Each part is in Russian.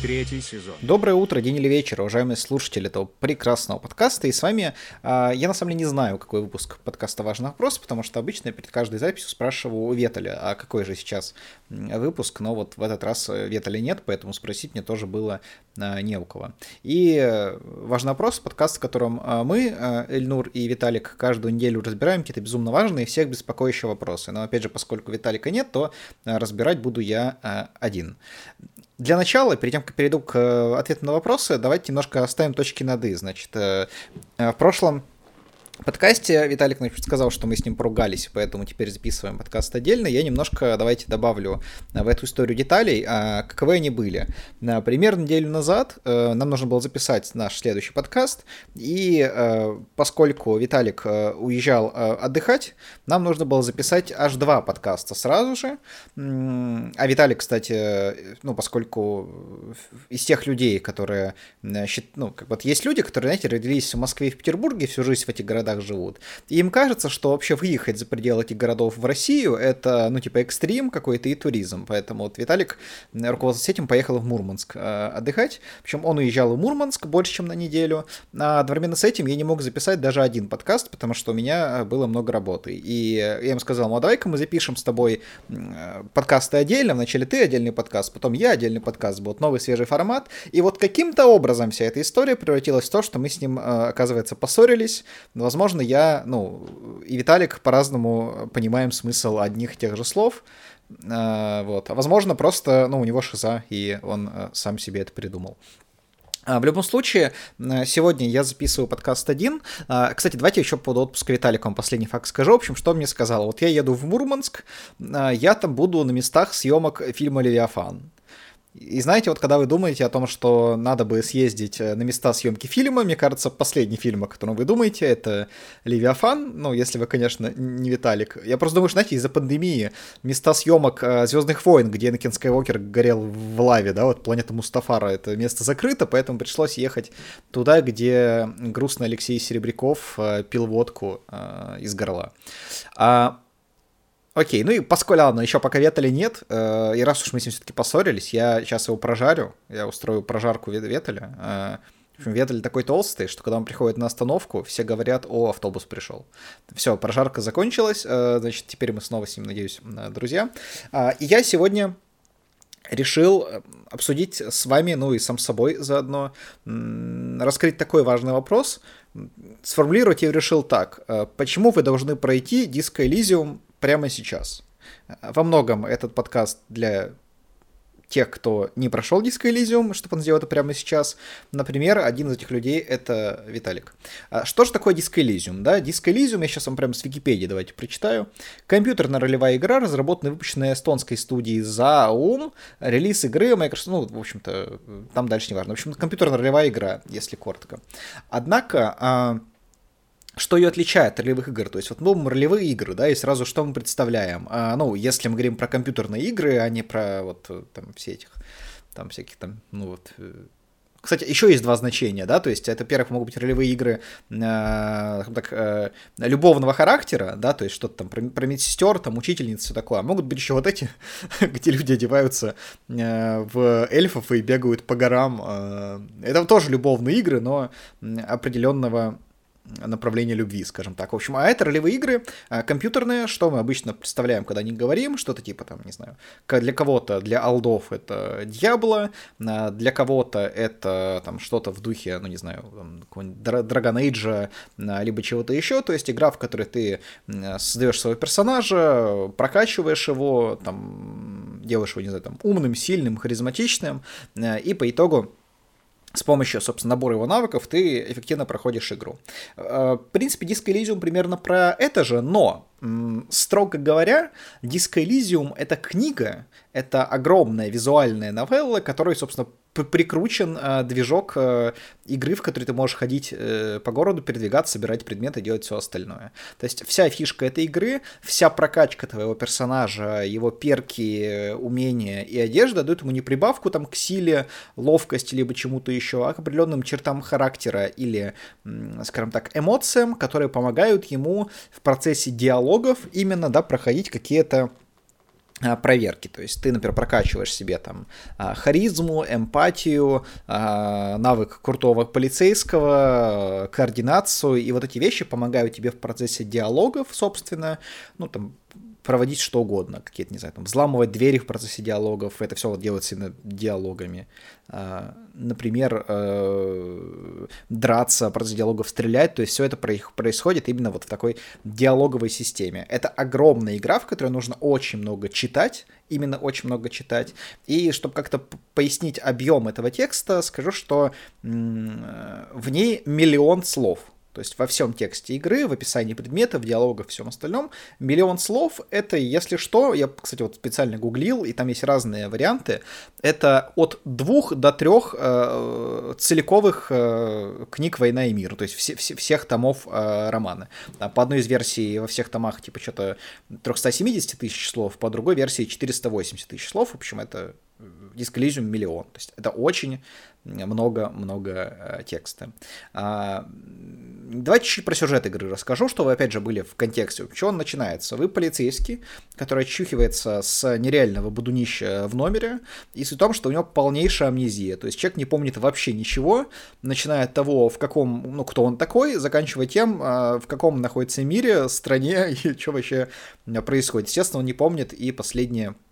Третий сезон. Доброе утро, день или вечер, уважаемые слушатели этого прекрасного подкаста. И с вами, э, я на самом деле не знаю, какой выпуск подкаста «Важный вопрос», потому что обычно я перед каждой записью спрашиваю у Веталя, а какой же сейчас выпуск, но вот в этот раз Веталя нет, поэтому спросить мне тоже было э, не у кого. И «Важный вопрос» — подкаст, в котором э, мы, э, Эльнур и Виталик, каждую неделю разбираем какие-то безумно важные всех беспокоящие вопросы. Но опять же, поскольку Виталика нет, то э, разбирать буду я э, один. Для начала, перед тем, как перейду к э, ответу на вопросы, давайте немножко оставим точки над «и». Значит, э, в прошлом подкасте Виталик сказал, что мы с ним поругались, поэтому теперь записываем подкаст отдельно. Я немножко, давайте добавлю э, в эту историю деталей, а каковы они были. Э, примерно неделю назад э, нам нужно было записать наш следующий подкаст, и поскольку Виталик уезжал отдыхать, нам нужно было записать аж два подкаста сразу же. А Виталик, кстати, ну, поскольку из тех людей, которые, ну, как вот есть люди, которые, знаете, родились в Москве и в Петербурге, всю жизнь в этих городах городах живут. И им кажется, что вообще выехать за пределы этих городов в Россию это, ну, типа, экстрим какой-то и туризм. Поэтому вот Виталик, руководствуясь этим, поехал в Мурманск э, отдыхать. Причем он уезжал в Мурманск больше, чем на неделю. А одновременно с этим я не мог записать даже один подкаст, потому что у меня было много работы. И я им сказал, ну, а давай-ка мы запишем с тобой подкасты отдельно. Вначале ты отдельный подкаст, потом я отдельный подкаст. Будет новый свежий формат. И вот каким-то образом вся эта история превратилась в то, что мы с ним, э, оказывается, поссорились. Возможно, возможно, я, ну, и Виталик по-разному понимаем смысл одних и тех же слов. А, вот. А возможно, просто, ну, у него шиза, и он э, сам себе это придумал. А, в любом случае, сегодня я записываю подкаст один. А, кстати, давайте еще по поводу отпуска Виталика вам последний факт скажу. В общем, что мне сказал. Вот я еду в Мурманск, я там буду на местах съемок фильма «Левиафан». И знаете, вот когда вы думаете о том, что надо бы съездить э, на места съемки фильма, мне кажется, последний фильм, о котором вы думаете, это «Левиафан», ну, если вы, конечно, не Виталик. Я просто думаю, что, знаете, из-за пандемии места съемок э, «Звездных войн», где Энакин Скайуокер горел в лаве, да, вот планета Мустафара, это место закрыто, поэтому пришлось ехать туда, где грустный Алексей Серебряков э, пил водку из горла. А Окей, ну и поскольку, ладно, еще пока Ветали нет, э, и раз уж мы с ним все-таки поссорились, я сейчас его прожарю, я устрою прожарку Веталя. Э, в общем, Веталь такой толстый, что когда он приходит на остановку, все говорят, о, автобус пришел. Все, прожарка закончилась, э, значит, теперь мы снова с ним, надеюсь, э, друзья. Э, и я сегодня решил э, обсудить с вами, ну и сам собой заодно, раскрыть такой важный вопрос. Сформулировать я решил так. Э, почему вы должны пройти Disco Elysium прямо сейчас. Во многом этот подкаст для тех, кто не прошел Disco Elysium, чтобы он сделал это прямо сейчас. Например, один из этих людей — это Виталик. А что же такое Disco Elysium? Да? Disco Elysium, я сейчас вам прямо с Википедии давайте прочитаю. Компьютерная ролевая игра, разработанная и выпущенная эстонской студией Zaum. Релиз игры Microsoft, ну, в общем-то, там дальше не важно. В общем, компьютерная ролевая игра, если коротко. Однако, а, что ее отличает от ролевых игр? То есть вот ну, ролевые игры, да, и сразу что мы представляем? А, ну, если мы говорим про компьютерные игры, а не про вот э, там все этих, там всяких там, ну вот... Э, кстати, еще есть два значения, да, то есть это, во-первых, могут быть ролевые игры э, так, э, любовного характера, да, то есть что-то там про, про медсестер, там учительниц, все такое. А могут быть еще вот эти, где люди одеваются э, в эльфов и бегают по горам. Э, это тоже любовные игры, но определенного направление любви, скажем так. В общем, а это ролевые игры а, компьютерные, что мы обычно представляем, когда не говорим, что-то типа там, не знаю, для кого-то, для алдов это Диабло, для кого-то это там что-то в духе, ну не знаю, Dragon Age, а, либо чего-то еще, то есть игра, в которой ты создаешь своего персонажа, прокачиваешь его, там, делаешь его, не знаю, там, умным, сильным, харизматичным, а, и по итогу с помощью, собственно, набора его навыков ты эффективно проходишь игру. Э, в принципе, Disco Elysium примерно про это же, но, строго говоря, Disco Elysium — это книга, это огромная визуальная новелла, которая, собственно, прикручен э, движок э, игры, в которой ты можешь ходить э, по городу, передвигаться, собирать предметы, делать все остальное. То есть вся фишка этой игры, вся прокачка твоего персонажа, его перки, умения и одежда дают ему не прибавку там к силе, ловкости, либо чему-то еще, а к определенным чертам характера или, скажем так, эмоциям, которые помогают ему в процессе диалогов именно, да, проходить какие-то проверки. То есть ты, например, прокачиваешь себе там а, харизму, эмпатию, а, навык крутого полицейского, координацию, и вот эти вещи помогают тебе в процессе диалогов, собственно, ну там проводить что угодно, какие-то, не знаю, там, взламывать двери в процессе диалогов, это все вот делается именно диалогами. А, например, э, драться, в процессе диалогов стрелять, то есть все это происходит именно вот в такой диалоговой системе. Это огромная игра, в которой нужно очень много читать, именно очень много читать. И чтобы как-то пояснить объем этого текста, скажу, что в ней миллион слов – то есть во всем тексте игры, в описании предметов, в диалогах, всем остальном, миллион слов — это, если что, я, кстати, вот специально гуглил, и там есть разные варианты, это от двух до трех э, целиковых э, книг «Война и мир», то есть все, все, всех томов э, романа. По одной из версий во всех томах типа что-то 370 тысяч слов, по другой версии 480 тысяч слов, в общем, это Disco Elysium миллион. То есть это очень много-много э, текста. А, давайте чуть про сюжет игры расскажу, что вы, опять же, были в контексте. Что он начинается? Вы полицейский, который очухивается с нереального будунища в номере, и суть в том, что у него полнейшая амнезия. То есть человек не помнит вообще ничего, начиная от того, в каком, ну, кто он такой, заканчивая тем, а, в каком находится мире, стране и что вообще происходит. Естественно, он не помнит и последние Э,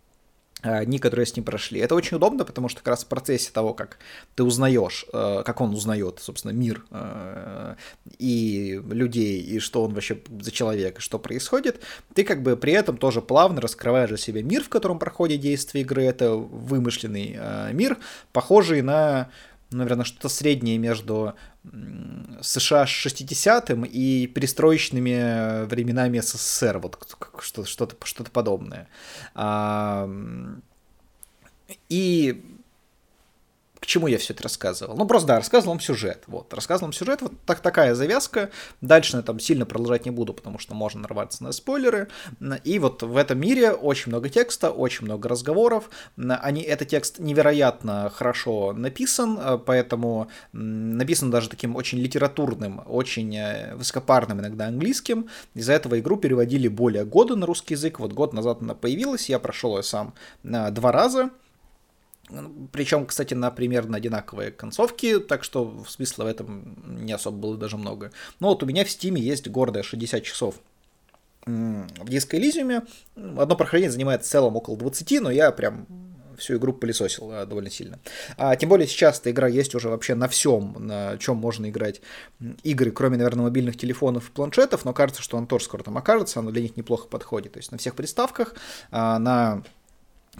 дни, которые с ним прошли. Это очень удобно, потому что как раз в процессе того, как ты узнаешь, э, как он узнает, собственно, мир э, и людей, и что он вообще за человек, и что происходит, ты как бы при этом тоже плавно раскрываешь для себя мир, в котором проходит действие игры. Это вымышленный мир, похожий на наверное, что-то среднее между США 60-м и перестроечными временами СССР, вот что-то что что подобное. И чему я все это рассказывал? Ну, просто, да, рассказывал вам сюжет. Вот, рассказывал вам сюжет, вот так, такая завязка. Дальше я там сильно продолжать не буду, потому что можно нарваться на спойлеры. И вот в этом мире очень много текста, очень много разговоров. Они, этот текст невероятно хорошо написан, поэтому написан даже таким очень литературным, очень э, высокопарным иногда английским. Из-за этого игру переводили более года на русский язык. Вот год назад она появилась, я прошел ее сам э, два раза. Причем, кстати, на примерно одинаковые концовки, так что смысла в этом не особо было даже много. Но вот у меня в Стиме есть гордая 60 часов в Диско Элизиуме. Одно прохождение занимает в целом около 20, но я прям всю игру пылесосил а, довольно сильно. А, тем более сейчас эта игра есть уже вообще на всем, на чем можно играть игры, кроме, наверное, мобильных телефонов и планшетов, но кажется, что он тоже скоро там окажется, оно для них неплохо подходит. То есть на всех приставках, а, на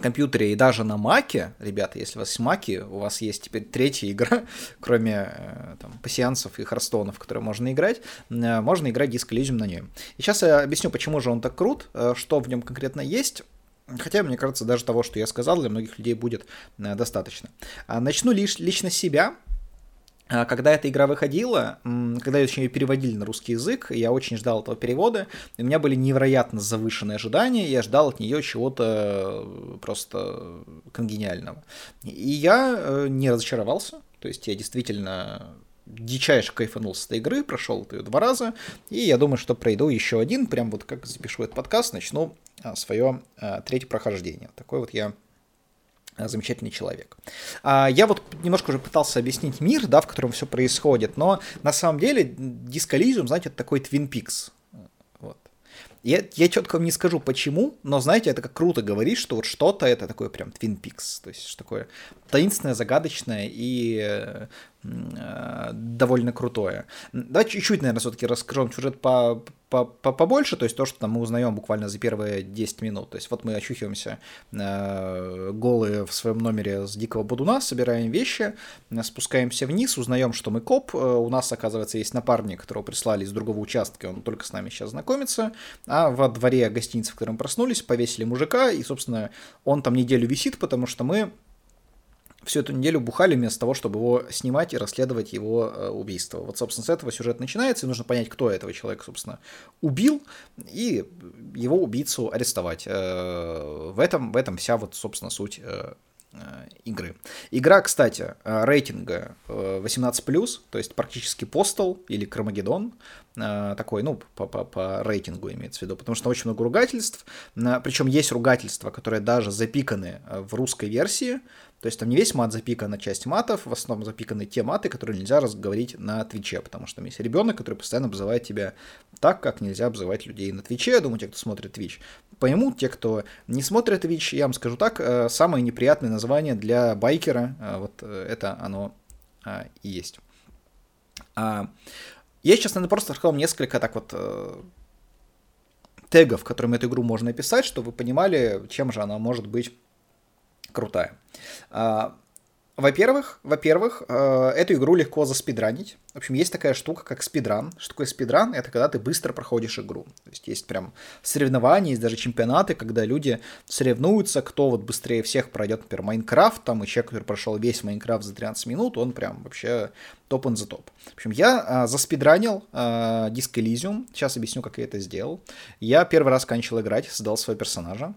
компьютере и даже на маке, ребята, если у вас есть маки, у вас есть теперь третья игра, кроме э, там, пассиансов и харстонов, которые можно играть, э, можно играть Disco Elysium на нем. И сейчас я объясню, почему же он так крут, э, что в нем конкретно есть. Хотя, мне кажется, даже того, что я сказал, для многих людей будет достаточно. А, начну лишь лично себя. А, когда эта игра выходила, когда ее, переводили на русский язык, я очень ждал этого перевода, у меня были невероятно завышенные ожидания, я ждал от нее чего-то э, просто конгениального. И я э, не разочаровался, то есть я действительно дичайше кайфанул с этой игры, прошел ее два раза, и я думаю, что пройду еще один, прям вот как запишу этот подкаст, начну а, свое а, третье прохождение. Такой вот я замечательный человек. А, я вот немножко уже пытался объяснить мир, да, в котором все происходит, но на самом деле Elysium, знаете, это такой Twin Peaks. Вот. Я, я четко вам не скажу почему, но знаете, это как круто говорить, что вот что-то это такое прям Twin Peaks, то есть что такое таинственное, загадочное и э, э, довольно крутое. Давайте чуть-чуть, наверное, все-таки расскажем сюжет по, побольше, то есть то, что там мы узнаем буквально за первые 10 минут. То есть вот мы очухиваемся э, голые в своем номере с дикого будуна, собираем вещи, спускаемся вниз, узнаем, что мы коп, э, у нас, оказывается, есть напарник, которого прислали из другого участка, он только с нами сейчас знакомится, а во дворе гостиницы, в которой мы проснулись, повесили мужика, и, собственно, он там неделю висит, потому что мы всю эту неделю бухали вместо того, чтобы его снимать и расследовать его э, убийство. Вот, собственно, с этого сюжет начинается, и нужно понять, кто этого человека, собственно, убил, и его убийцу арестовать. Э, в этом, в этом вся вот, собственно, суть э, игры. Игра, кстати, рейтинга 18+, то есть практически Postal или Кромагеддон, такой, ну, по, по, по рейтингу имеется в виду, потому что очень много ругательств, причем есть ругательства, которые даже запиканы в русской версии, то есть там не весь мат запикан, а часть матов, в основном запиканы те маты, которые нельзя разговорить на Твиче, потому что там есть ребенок, который постоянно обзывает тебя так, как нельзя обзывать людей на Твиче. Я думаю, те, кто смотрит Твич, поймут. Те, кто не смотрит Твич, я вам скажу так, э, самое неприятное название для байкера, э, вот э, это оно и есть. А, я сейчас, наверное, просто рассказал несколько так вот тегов, которыми эту игру можно описать, чтобы вы понимали, чем же она может быть крутая. Во-первых, во-первых, э, эту игру легко заспидранить. В общем, есть такая штука, как спидран. Что такое спидран? Это когда ты быстро проходишь игру. То есть есть прям соревнования, есть даже чемпионаты, когда люди соревнуются, кто вот быстрее всех пройдет, например, Майнкрафт, там, и человек, который прошел весь Майнкрафт за 13 минут, он прям вообще топ он за топ. В общем, я а, заспидранил а, Disco Elysium. Сейчас объясню, как я это сделал. Я первый раз кончил играть, создал своего персонажа.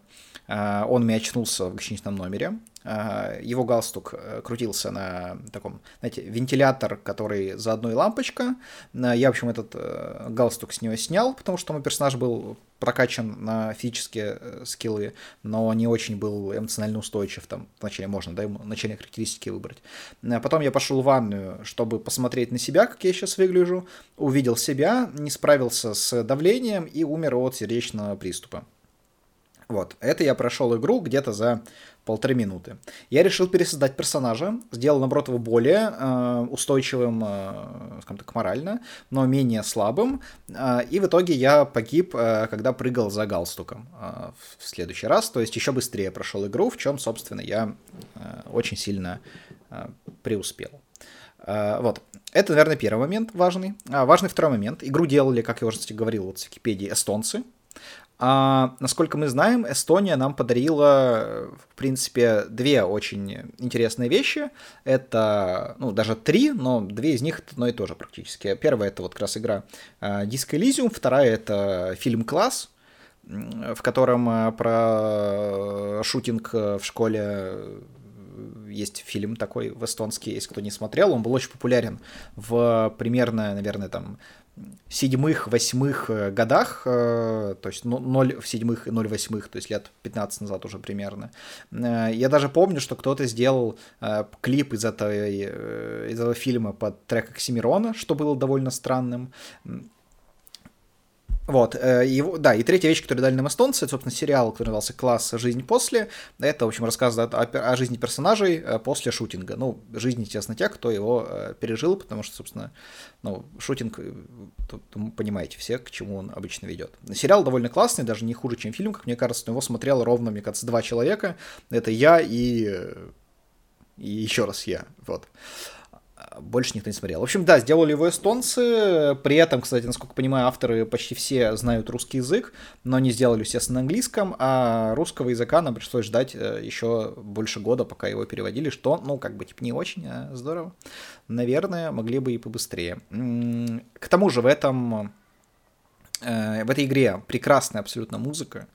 А, он мне очнулся в гостиничном номере. А, его галстук э, крутился на таком, знаете, вентилятор, который за одной лампочка. А, я, в общем, этот э, галстук с него снял, потому что мой персонаж был прокачан на физические э, скиллы, но не очень был эмоционально устойчив. Там вначале можно, да, ему начальные характеристики выбрать. Потом я пошел в ванную, чтобы посмотреть на себя, как я сейчас выгляжу. Увидел себя, не справился с давлением и умер от сердечного приступа. Вот, это я прошел игру где-то за полторы минуты. Я решил пересоздать персонажа, сделал, наоборот, его более э, устойчивым, э, скажем так, морально, но менее слабым. Э, и в итоге я погиб, э, когда прыгал за галстуком э, в следующий раз. То есть еще быстрее прошел игру, в чем, собственно, я э, очень сильно э, преуспел. Uh, вот. Это, наверное, первый момент важный. А важный второй момент. Игру делали, как я уже кстати, говорил вот в Википедии, эстонцы. А, насколько мы знаем, Эстония нам подарила, в принципе, две очень интересные вещи. Это, ну, даже три, но две из них одно и то же практически. Первая это вот как раз игра uh, Disco Elysium, вторая это фильм «Класс», в котором uh, про шутинг в школе есть фильм такой в эстонский, если кто не смотрел, он был очень популярен в примерно, наверное, там седьмых, восьмых э, годах, э, то есть 0 в седьмых и 0 восьмых, то есть лет 15 назад уже примерно. Э, я даже помню, что кто-то сделал клип из, этой, из этого фильма под трек Оксимирона, что было довольно странным. Вот, э, его, да, и третья вещь, которую дали нам эстонцы, это, собственно, сериал, который назывался «Класс. Жизнь после». Это, в общем, рассказ о, о жизни персонажей э, после шутинга. Ну, жизнь, естественно, тех, кто его э, пережил, потому что, собственно, ну, шутинг, тут, понимаете все, к чему он обычно ведет. Сериал довольно классный, даже не хуже, чем фильм, как мне кажется, но его смотрел ровно, мне кажется, два человека. Это я и, и еще раз я, вот больше никто не смотрел. В общем, да, сделали его эстонцы. При этом, кстати, насколько понимаю, авторы почти все знают русский язык, но они сделали, естественно, на английском, а русского языка нам пришлось ждать э, еще больше года, пока его переводили, что, ну, как бы, типа, не очень а здорово. Наверное, могли бы и побыстрее. К тому же в этом в этой игре прекрасная абсолютно музыка,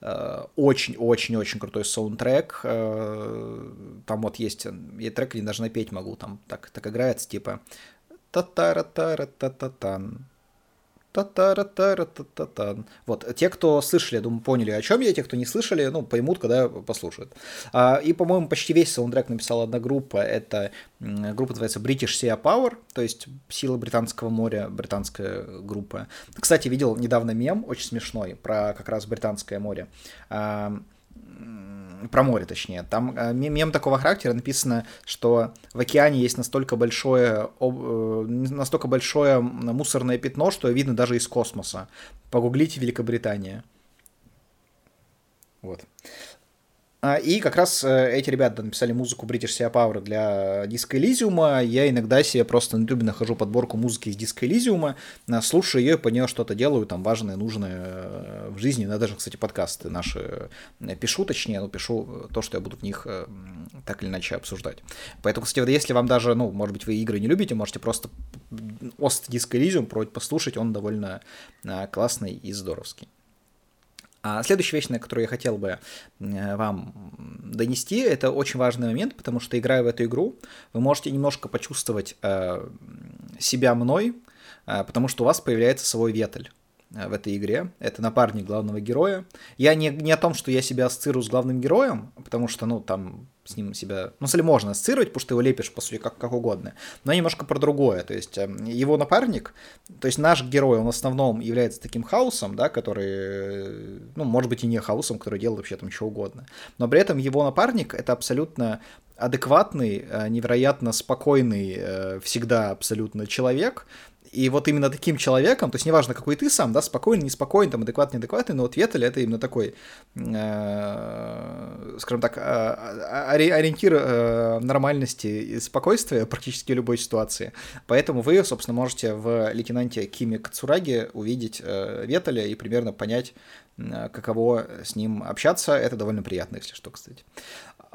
очень-очень-очень крутой саундтрек. Э, там вот есть, я трек не даже напеть могу, там так, так играется, типа Та-та-ра-та-ра-та-та-та. Вот, те, кто слышали, я думаю, поняли, о чем я, те, кто не слышали, ну, поймут, когда послушают. А, и, по-моему, почти весь саундтрек написала одна группа, это группа называется British Sea Power, то есть сила британского моря, британская группа. Кстати, видел недавно мем, очень смешной, про как раз британское море. А, про море, точнее. Там э, мем такого характера написано, что в океане есть настолько большое, э, настолько большое мусорное пятно, что видно даже из космоса. Погуглите Великобритания. Вот. А, и как раз э, эти ребята написали музыку British Sea Power для Disco Elysium. Я иногда себе просто на YouTube нахожу подборку музыки из Disco Elysium, а, слушаю ее, по нее что-то делаю, там важное, нужное э, в жизни. Я даже, кстати, подкасты наши э, пишу, точнее, ну, пишу то, что я буду в них так или иначе обсуждать. Поэтому, кстати, если вам даже, ну, может быть, вы игры не любите, можете просто Ост Disco Elysium послушать, он довольно классный и здоровский. А следующая вещь, на которую я хотел бы вам донести. Это очень важный момент, потому что, играя в эту игру, вы можете немножко почувствовать э, себя мной, э, потому что у вас появляется свой ветель в этой игре. Это напарник главного героя. Я не, не о том, что я себя ассоциирую с главным героем, потому что, ну, там с ним себя... Ну, если можно ассоциировать, потому что его лепишь, по сути, как, как угодно. Но немножко про другое. То есть эм, его напарник, то есть наш герой, он в основном является таким хаосом, да, который, ну, может быть, и не хаосом, который делает вообще там что угодно. Но при этом его напарник — это абсолютно адекватный, э, невероятно спокойный, э, всегда абсолютно человек, и вот именно таким человеком, то есть неважно, какой ты сам, да, спокойный, неспокойный, там, адекватный, неадекватный, но вот Ветель это именно такой, э, скажем так, э, ориентир э, нормальности и спокойствия практически любой ситуации. Поэтому вы, собственно, можете в лейтенанте Кими Кацураги увидеть э, Ветеля и примерно понять, э, каково с ним общаться. Это довольно приятно, если что, кстати.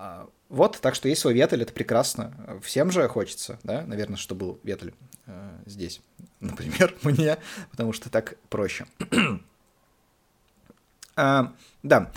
А, вот, так что есть свой Ветель, это прекрасно. Всем же хочется, да, наверное, что был Ветель э, здесь, например, мне, потому что так проще. а, да.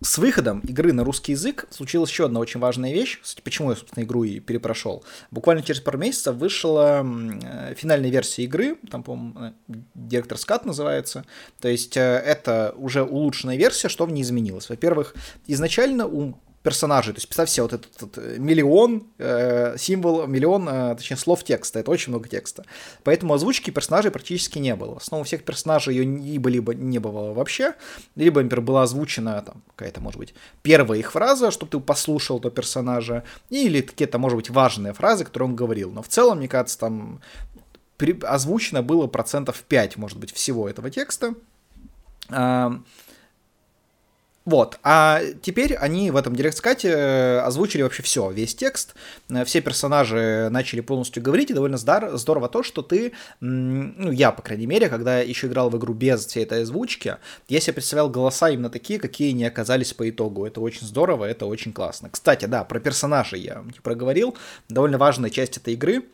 С выходом игры на русский язык случилась еще одна очень важная вещь, почему я, собственно, игру и перепрошел. Буквально через пару месяцев вышла э, финальная версия игры, там, по-моему, Директор Скат называется. То есть э, это уже улучшенная версия, что в ней изменилось. Во-первых, изначально у персонажей. То есть представь себе вот этот, этот э, миллион э, символ, миллион, э, точнее, слов текста. Это очень много текста. Поэтому озвучки персонажей практически не было. У всех персонажей ее либо-либо не было вообще, либо, например, была озвучена там какая-то, может быть, первая их фраза, чтобы ты послушал этого персонажа, или какие-то, может быть, важные фразы, которые он говорил. Но в целом, мне кажется, там озвучено было процентов 5, может быть, всего этого текста. Вот, а теперь они в этом директ-скате э, озвучили вообще все, весь текст, э, все персонажи начали полностью говорить, и довольно здорово то, что ты, ну, я, по крайней мере, когда еще играл в игру без всей этой озвучки, я себе представлял голоса именно такие, какие они оказались по итогу. Это очень здорово, это очень классно. Кстати, да, про персонажей я не проговорил, довольно важная часть этой игры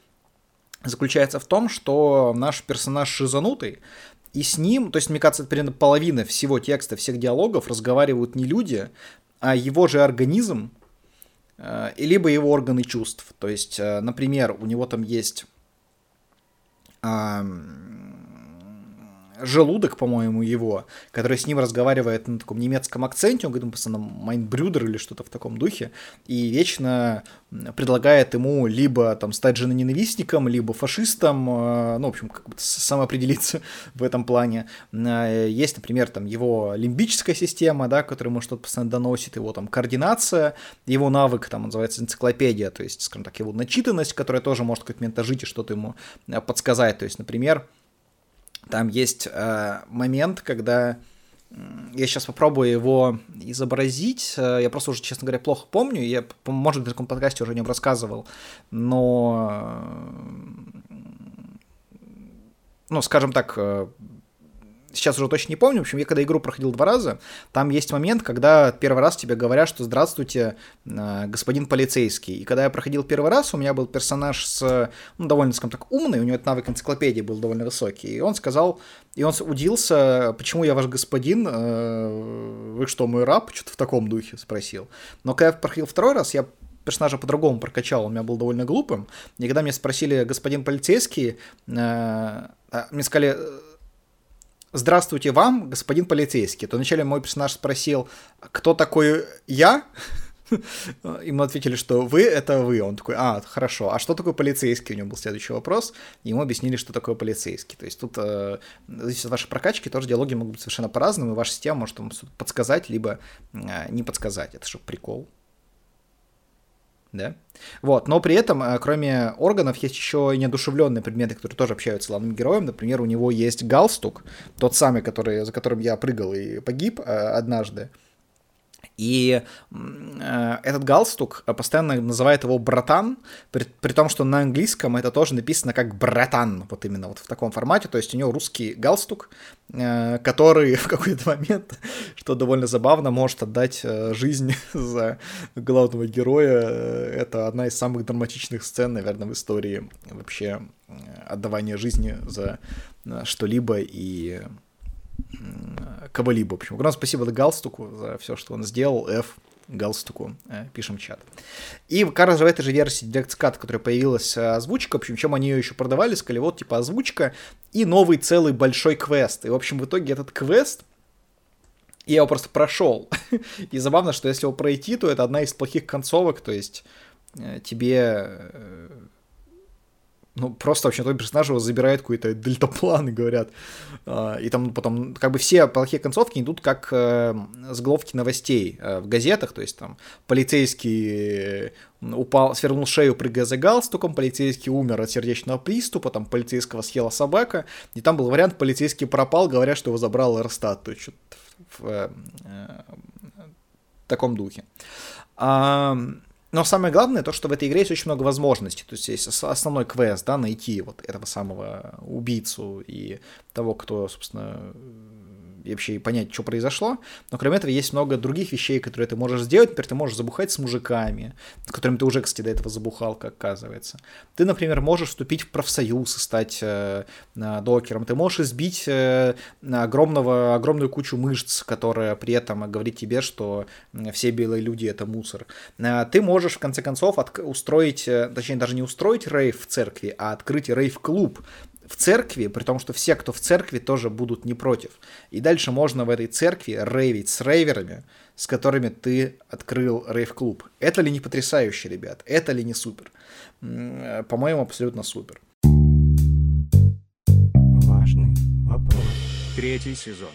заключается в том, что наш персонаж шизанутый, и с ним, то есть, мне кажется, примерно половина всего текста, всех диалогов разговаривают не люди, а его же организм, э, либо его органы чувств. То есть, э, например, у него там есть желудок, по-моему, его, который с ним разговаривает на таком немецком акценте, он говорит, постоянно Майнбрюдер или что-то в таком духе, и вечно предлагает ему либо там стать женоненавистником, либо фашистом, э, ну, в общем, как бы самоопределиться в этом плане. Э, есть, например, там его лимбическая система, да, которая ему что-то постоянно доносит, его там координация, его навык, там, называется энциклопедия, то есть, скажем так, его начитанность, которая тоже может как момент жить и что-то ему э, подсказать. То есть, например, там есть э, момент, когда я сейчас попробую его изобразить. Э, я просто уже, честно говоря, плохо помню. Я, может быть, в таком подкасте уже о нем рассказывал. Но, э, ну, скажем так, э, сейчас уже точно не помню, в общем, я когда игру проходил два раза, там есть момент, когда первый раз тебе говорят, что здравствуйте, э, господин полицейский. И когда я проходил первый раз, у меня был персонаж с, ну, довольно, скажем так, умный, у него этот навык энциклопедии был довольно высокий, и он сказал, и он удился, почему я ваш господин, э, вы что, мой раб? Что-то в таком духе спросил. Но когда я проходил второй раз, я персонажа по-другому прокачал, у меня был довольно глупым. И когда меня спросили, господин полицейский, э, мне сказали, «Здравствуйте вам, господин полицейский», то вначале мой персонаж спросил, кто такой я? Ему ответили, что вы — это вы. Он такой, а, хорошо. А что такое полицейский? У него был следующий вопрос. Ему объяснили, что такое полицейский. То есть тут э, зависит от вашей прокачки, тоже диалоги могут быть совершенно по-разному, и ваша система может вам подсказать, либо э, не подсказать. Это что, прикол? Да. Вот, но при этом, э, кроме органов, есть еще и неодушевленные предметы, которые тоже общаются с главным героем. Например, у него есть галстук, тот самый, который, за которым я прыгал и погиб э, однажды. И э, этот галстук постоянно называет его братан, при, при том, что на английском это тоже написано как братан, вот именно вот в таком формате. То есть у него русский галстук, э, который в какой-то момент, что довольно забавно, может отдать э, жизнь за главного героя. Это одна из самых драматичных сцен, наверное, в истории вообще отдавания жизни за что-либо и кого-либо. В общем, огромное спасибо Галстуку за все, что он сделал. F галстуку э, пишем чат. И как раз в этой же версии Direct Cut, которая появилась э, озвучка, причем чем они ее еще продавали, сказали, вот типа озвучка и новый целый большой квест. И, в общем, в итоге этот квест, я его просто прошел. и забавно, что если его пройти, то это одна из плохих концовок, то есть э, тебе ну, просто вообще твой персонаж его забирает какой-то дельтаплан говорят. А, и там потом, как бы все плохие концовки идут как э, заголовки новостей э, в газетах, то есть там полицейский упал, свернул шею, прыгая за галстуком, полицейский умер от сердечного приступа, там полицейского съела собака, и там был вариант полицейский пропал, говоря, что его забрал Эрстат, то есть что-то в, э, в таком духе. А, но самое главное то, что в этой игре есть очень много возможностей. То есть есть основной квест, да, найти вот этого самого убийцу и того, кто, собственно, вообще понять, что произошло. Но кроме этого есть много других вещей, которые ты можешь сделать. Например, ты можешь забухать с мужиками, с которыми ты уже, кстати, до этого забухал, как оказывается. Ты, например, можешь вступить в профсоюз и стать э, докером. Ты можешь избить э, огромного, огромную кучу мышц, которая при этом говорит тебе, что все белые люди — это мусор. Э, ты можешь, в конце концов, от- устроить, э, точнее, даже не устроить рейв в церкви, а открыть рейв-клуб, в церкви, при том, что все, кто в церкви, тоже будут не против. И дальше можно в этой церкви рейвить с рейверами, с которыми ты открыл рейв-клуб. Это ли не потрясающе, ребят? Это ли не супер? По-моему, абсолютно супер. Важный вопрос. Третий сезон.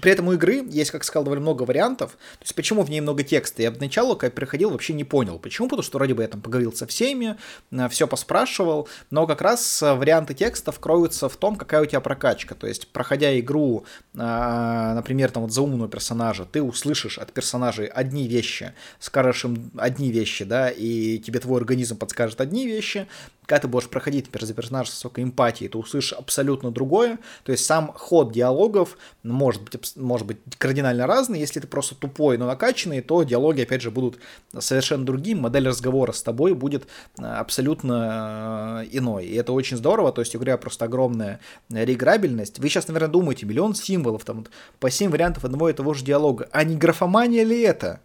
При этом у игры есть, как сказал, довольно много вариантов. То есть почему в ней много текста? Я поначалу, когда приходил, вообще не понял. Почему? Потому что вроде бы я там поговорил со всеми, э, все поспрашивал, но как раз э, варианты текстов кроются в том, какая у тебя прокачка. То есть, проходя игру, э, например, там вот за умного персонажа, ты услышишь от персонажей одни вещи, скажешь им одни вещи, да, и тебе твой организм подскажет одни вещи, когда ты будешь проходить, за персонажа с высокой эмпатией, ты услышишь абсолютно другое. То есть сам ход диалогов может быть, может быть кардинально разный. Если ты просто тупой, но накачанный, то диалоги, опять же, будут совершенно другим. Модель разговора с тобой будет э, абсолютно э, иной. И это очень здорово. То есть у игры просто огромная реиграбельность. Вы сейчас, наверное, думаете, миллион символов, там по 7 вариантов одного и того же диалога. А не графомания ли это?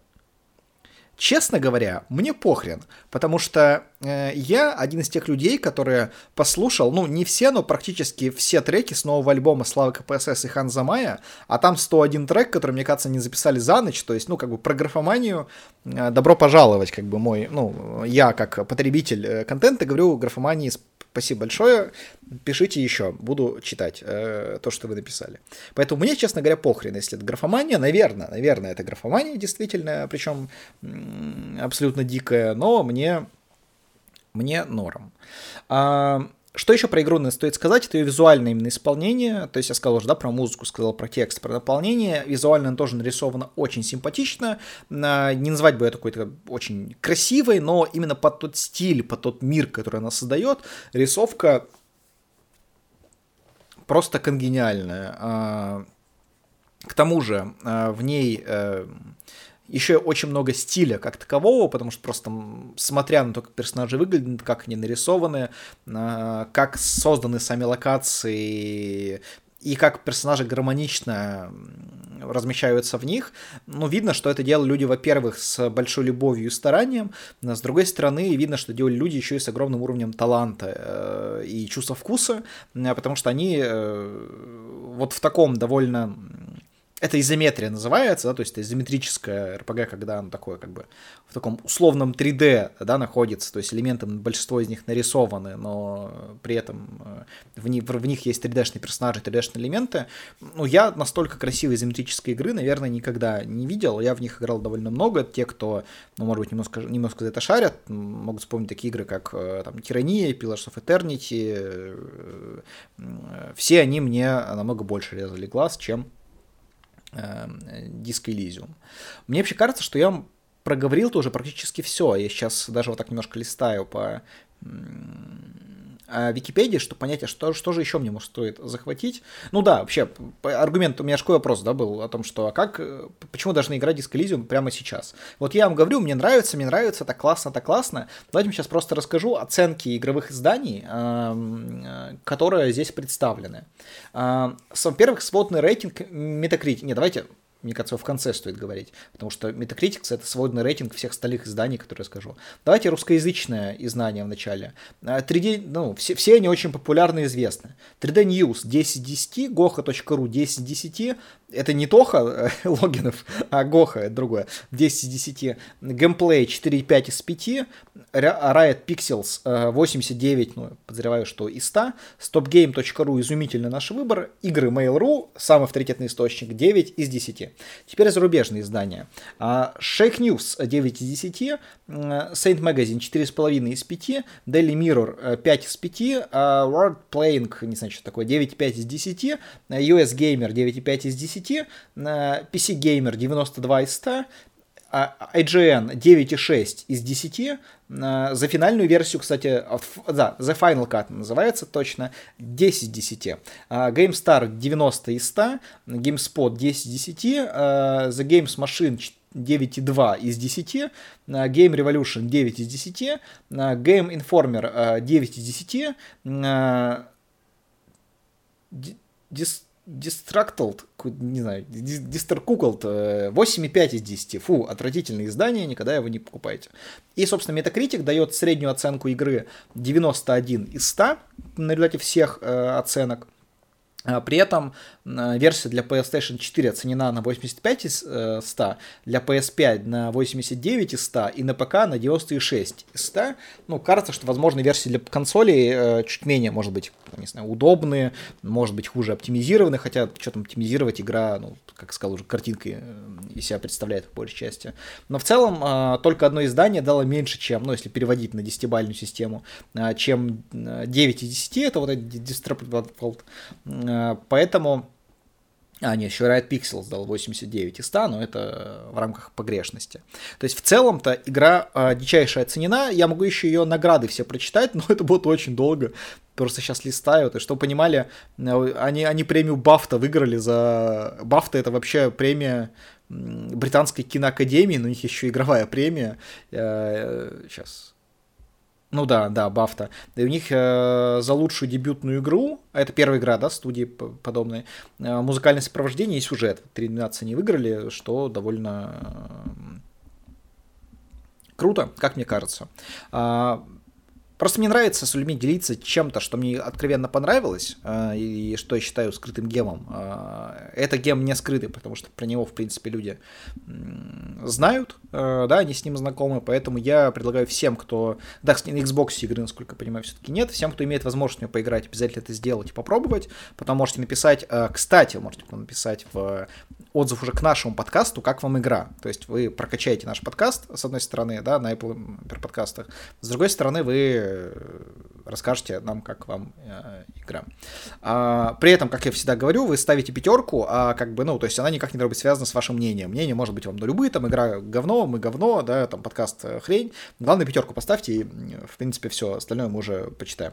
Честно говоря, мне похрен, потому что э, я один из тех людей, которые послушал, ну, не все, но практически все треки с нового альбома Славы КПСС и Ханза Мая, а там 101 трек, который, мне кажется, не записали за ночь, то есть, ну, как бы про графоманию э, добро пожаловать, как бы мой, ну, я как потребитель э, контента говорю графомании Спасибо большое. Пишите еще, буду читать э, то, что вы написали. Поэтому мне, честно говоря, похрен, если это графомания. Наверное, наверное, это графомания действительно, причем абсолютно дикая, но мне, мне норм. А, что еще про игру стоит сказать, это ее визуальное именно исполнение, то есть я сказал уже, да, про музыку, сказал про текст, про наполнение, визуально она тоже нарисовано очень симпатично, а, не называть бы ее такой-то очень красивой, но именно под тот стиль, под тот мир, который она создает, рисовка просто конгениальная. А, к тому же в ней э, еще очень много стиля как такового, потому что просто смотря на то, как персонажи выглядят, как они нарисованы, а, как созданы сами локации и как персонажи гармонично размещаются в них, ну, видно, что это делали люди, во-первых, с большой любовью и старанием, но с другой стороны, видно, что делали люди еще и с огромным уровнем таланта э, и чувства вкуса, потому что они э, вот в таком довольно это изометрия называется, да, то есть это изометрическое РПГ, когда оно такое как бы в таком условном 3D, да, находится, то есть элементы, большинство из них нарисованы, но при этом э, в, них, в них есть 3D-шные персонажи, 3D-шные элементы. Ну, я настолько красивой изометрической игры, наверное, никогда не видел, я в них играл довольно много, те, кто, ну, может быть, немножко, немножко за это шарят, могут вспомнить такие игры, как э, там Тирания, Pillars of Eternity, э, все они мне намного больше резали глаз, чем Диско Elysium. Мне вообще кажется, что я проговорил тоже практически все. Я сейчас даже вот так немножко листаю по Википедии, чтобы понять, а что, что же еще мне может стоит захватить. Ну да, вообще, аргумент, у меня шкой вопрос, да, был о том, что а как, э, почему должны играть Disco Elysium прямо сейчас? Вот я вам говорю, мне нравится, мне нравится, так классно, так классно. Давайте сейчас просто расскажу оценки игровых изданий, э, которые здесь представлены. Во-первых, сводный рейтинг Metacritic. Не, давайте мне кажется, в конце стоит говорить, потому что Metacritics — это сводный рейтинг всех остальных изданий, которые я скажу. Давайте русскоязычное издание в начале. 3D, а, ну, все, все они очень популярны и известны. 3D News 10 10, goha.ru 10 10, это не Тоха э, логинов, а Гоха, это другое, 10 из 10. Геймплей 4,5 из 5. Riot Pixels 89, э, ну, подозреваю, что из 100. StopGame.ru изумительный наш выбор. Игры Mail.ru, самый авторитетный источник, 9 из 10. Теперь зарубежные издания. А, Shake News 9 из 10. Saint Magazine 4,5 из 5. Daily Mirror 5 из 5. World Playing, не знаю, что такое, 9,5 из 10. US Gamer 9,5 из 10. 10, PC Gamer 92 из 100, IGN 9,6 из 10. За финальную версию, кстати, да, The Final Cut называется точно, 10 из 10. GameStar 90 из 100, GameSpot 10 из 10, The Games Machine 9,2 из 10, Game Revolution 9 из 10, Game Informer 9 из 10, Dis Distracted, не знаю, Distracted 8,5 из 10. Фу, отвратительное издание, никогда его не покупайте. И, собственно, Metacritic дает среднюю оценку игры 91 из 100 на результате всех э, оценок. А при этом э, версия для PlayStation 4 оценена на 85 из 100, э, для PS5 на 89 из 100 и на ПК на 96 из 100. Ну, кажется, что, возможно, версии для консолей э, чуть менее, может быть, не знаю, удобные, может быть, хуже оптимизированы, хотя что там оптимизировать игра, ну, как сказал уже, картинкой из себя представляет в большей части. Но в целом только одно издание дало меньше, чем, ну, если переводить на 10-бальную систему, чем 9 из 10, это вот этот Distracted поэтому... А, нет, еще Riot Pixels дал 89 из 100, но это в рамках погрешности. То есть в целом-то игра э, дичайшая оценена, я могу еще ее награды все прочитать, но это будет очень долго. Просто сейчас листаю, то чтобы понимали, э, они, они премию Бафта выиграли за... Бафта это вообще премия британской киноакадемии, но у них еще игровая премия. Сейчас ну да, да, Бафта. И у них э, за лучшую дебютную игру, а это первая игра, да, студии подобной, э, музыкальное сопровождение и сюжет. Три номинации они выиграли, что довольно э, круто, как мне кажется. А, Просто мне нравится с людьми делиться чем-то, что мне откровенно понравилось, э, и что я считаю скрытым гемом. Э, это гем не скрытый, потому что про него, в принципе, люди знают, э, да, они с ним знакомы, поэтому я предлагаю всем, кто... Да, на Xbox игры, насколько я понимаю, все-таки нет, всем, кто имеет возможность в нее поиграть, обязательно это сделать и попробовать, потом можете написать, кстати, можете написать в отзыв уже к нашему подкасту, как вам игра. То есть вы прокачаете наш подкаст, с одной стороны, да, на Apple подкастах, с другой стороны, вы расскажете нам, как вам э, игра. А, при этом, как я всегда говорю, вы ставите пятерку, а как бы, ну, то есть она никак не должна быть связана с вашим мнением. Мнение может быть вам на любые, там, игра говно, мы говно, да, там, подкаст э, хрень. Главное, пятерку поставьте, и, в принципе, все остальное мы уже почитаем.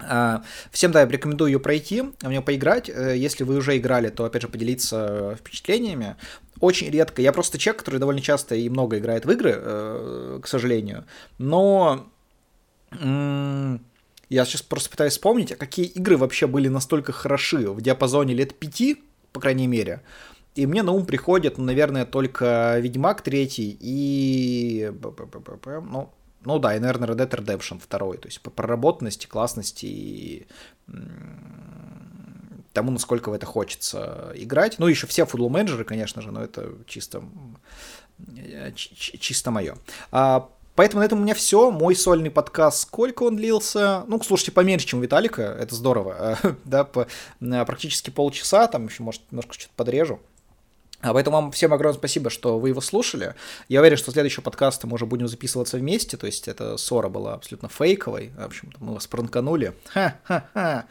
А, всем, да, я рекомендую ее пройти, в нее поиграть. Э, если вы уже играли, то, опять же, поделиться впечатлениями. Очень редко. Я просто человек, который довольно часто и много играет в игры, к сожалению. Но я сейчас просто пытаюсь вспомнить, а какие игры вообще были настолько хороши в диапазоне лет пяти, по крайней мере. И мне на ум приходит, ну, наверное, только Ведьмак третий и... Ну, ну да, и, наверное, Red Dead Redemption 2. То есть по проработанности, классности и тому, насколько в это хочется играть. Ну, еще все футбол менеджеры, конечно же, но это чисто, э, чисто мое. А Поэтому на этом у меня все. Мой сольный подкаст, сколько он длился? Ну, слушайте, поменьше, чем у Виталика, это здорово. да, по, практически полчаса, там еще, может, немножко что-то подрежу. А поэтому вам всем огромное спасибо, что вы его слушали. Я уверен, что следующий подкаст мы уже будем записываться вместе, то есть эта ссора была абсолютно фейковой. В общем мы вас пранканули. Ха-ха-ха.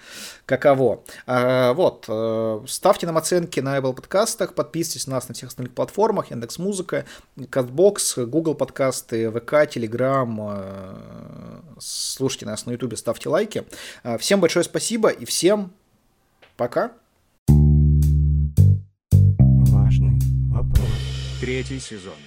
Каково. А, вот. Э, ставьте нам оценки на Apple подкастах, подписывайтесь на нас на всех остальных платформах, Яндекс Музыка, Castbox, Google подкасты, ВК, Telegram. Э, слушайте нас на YouTube, ставьте лайки. Э, всем большое спасибо и всем пока. Третий сезон.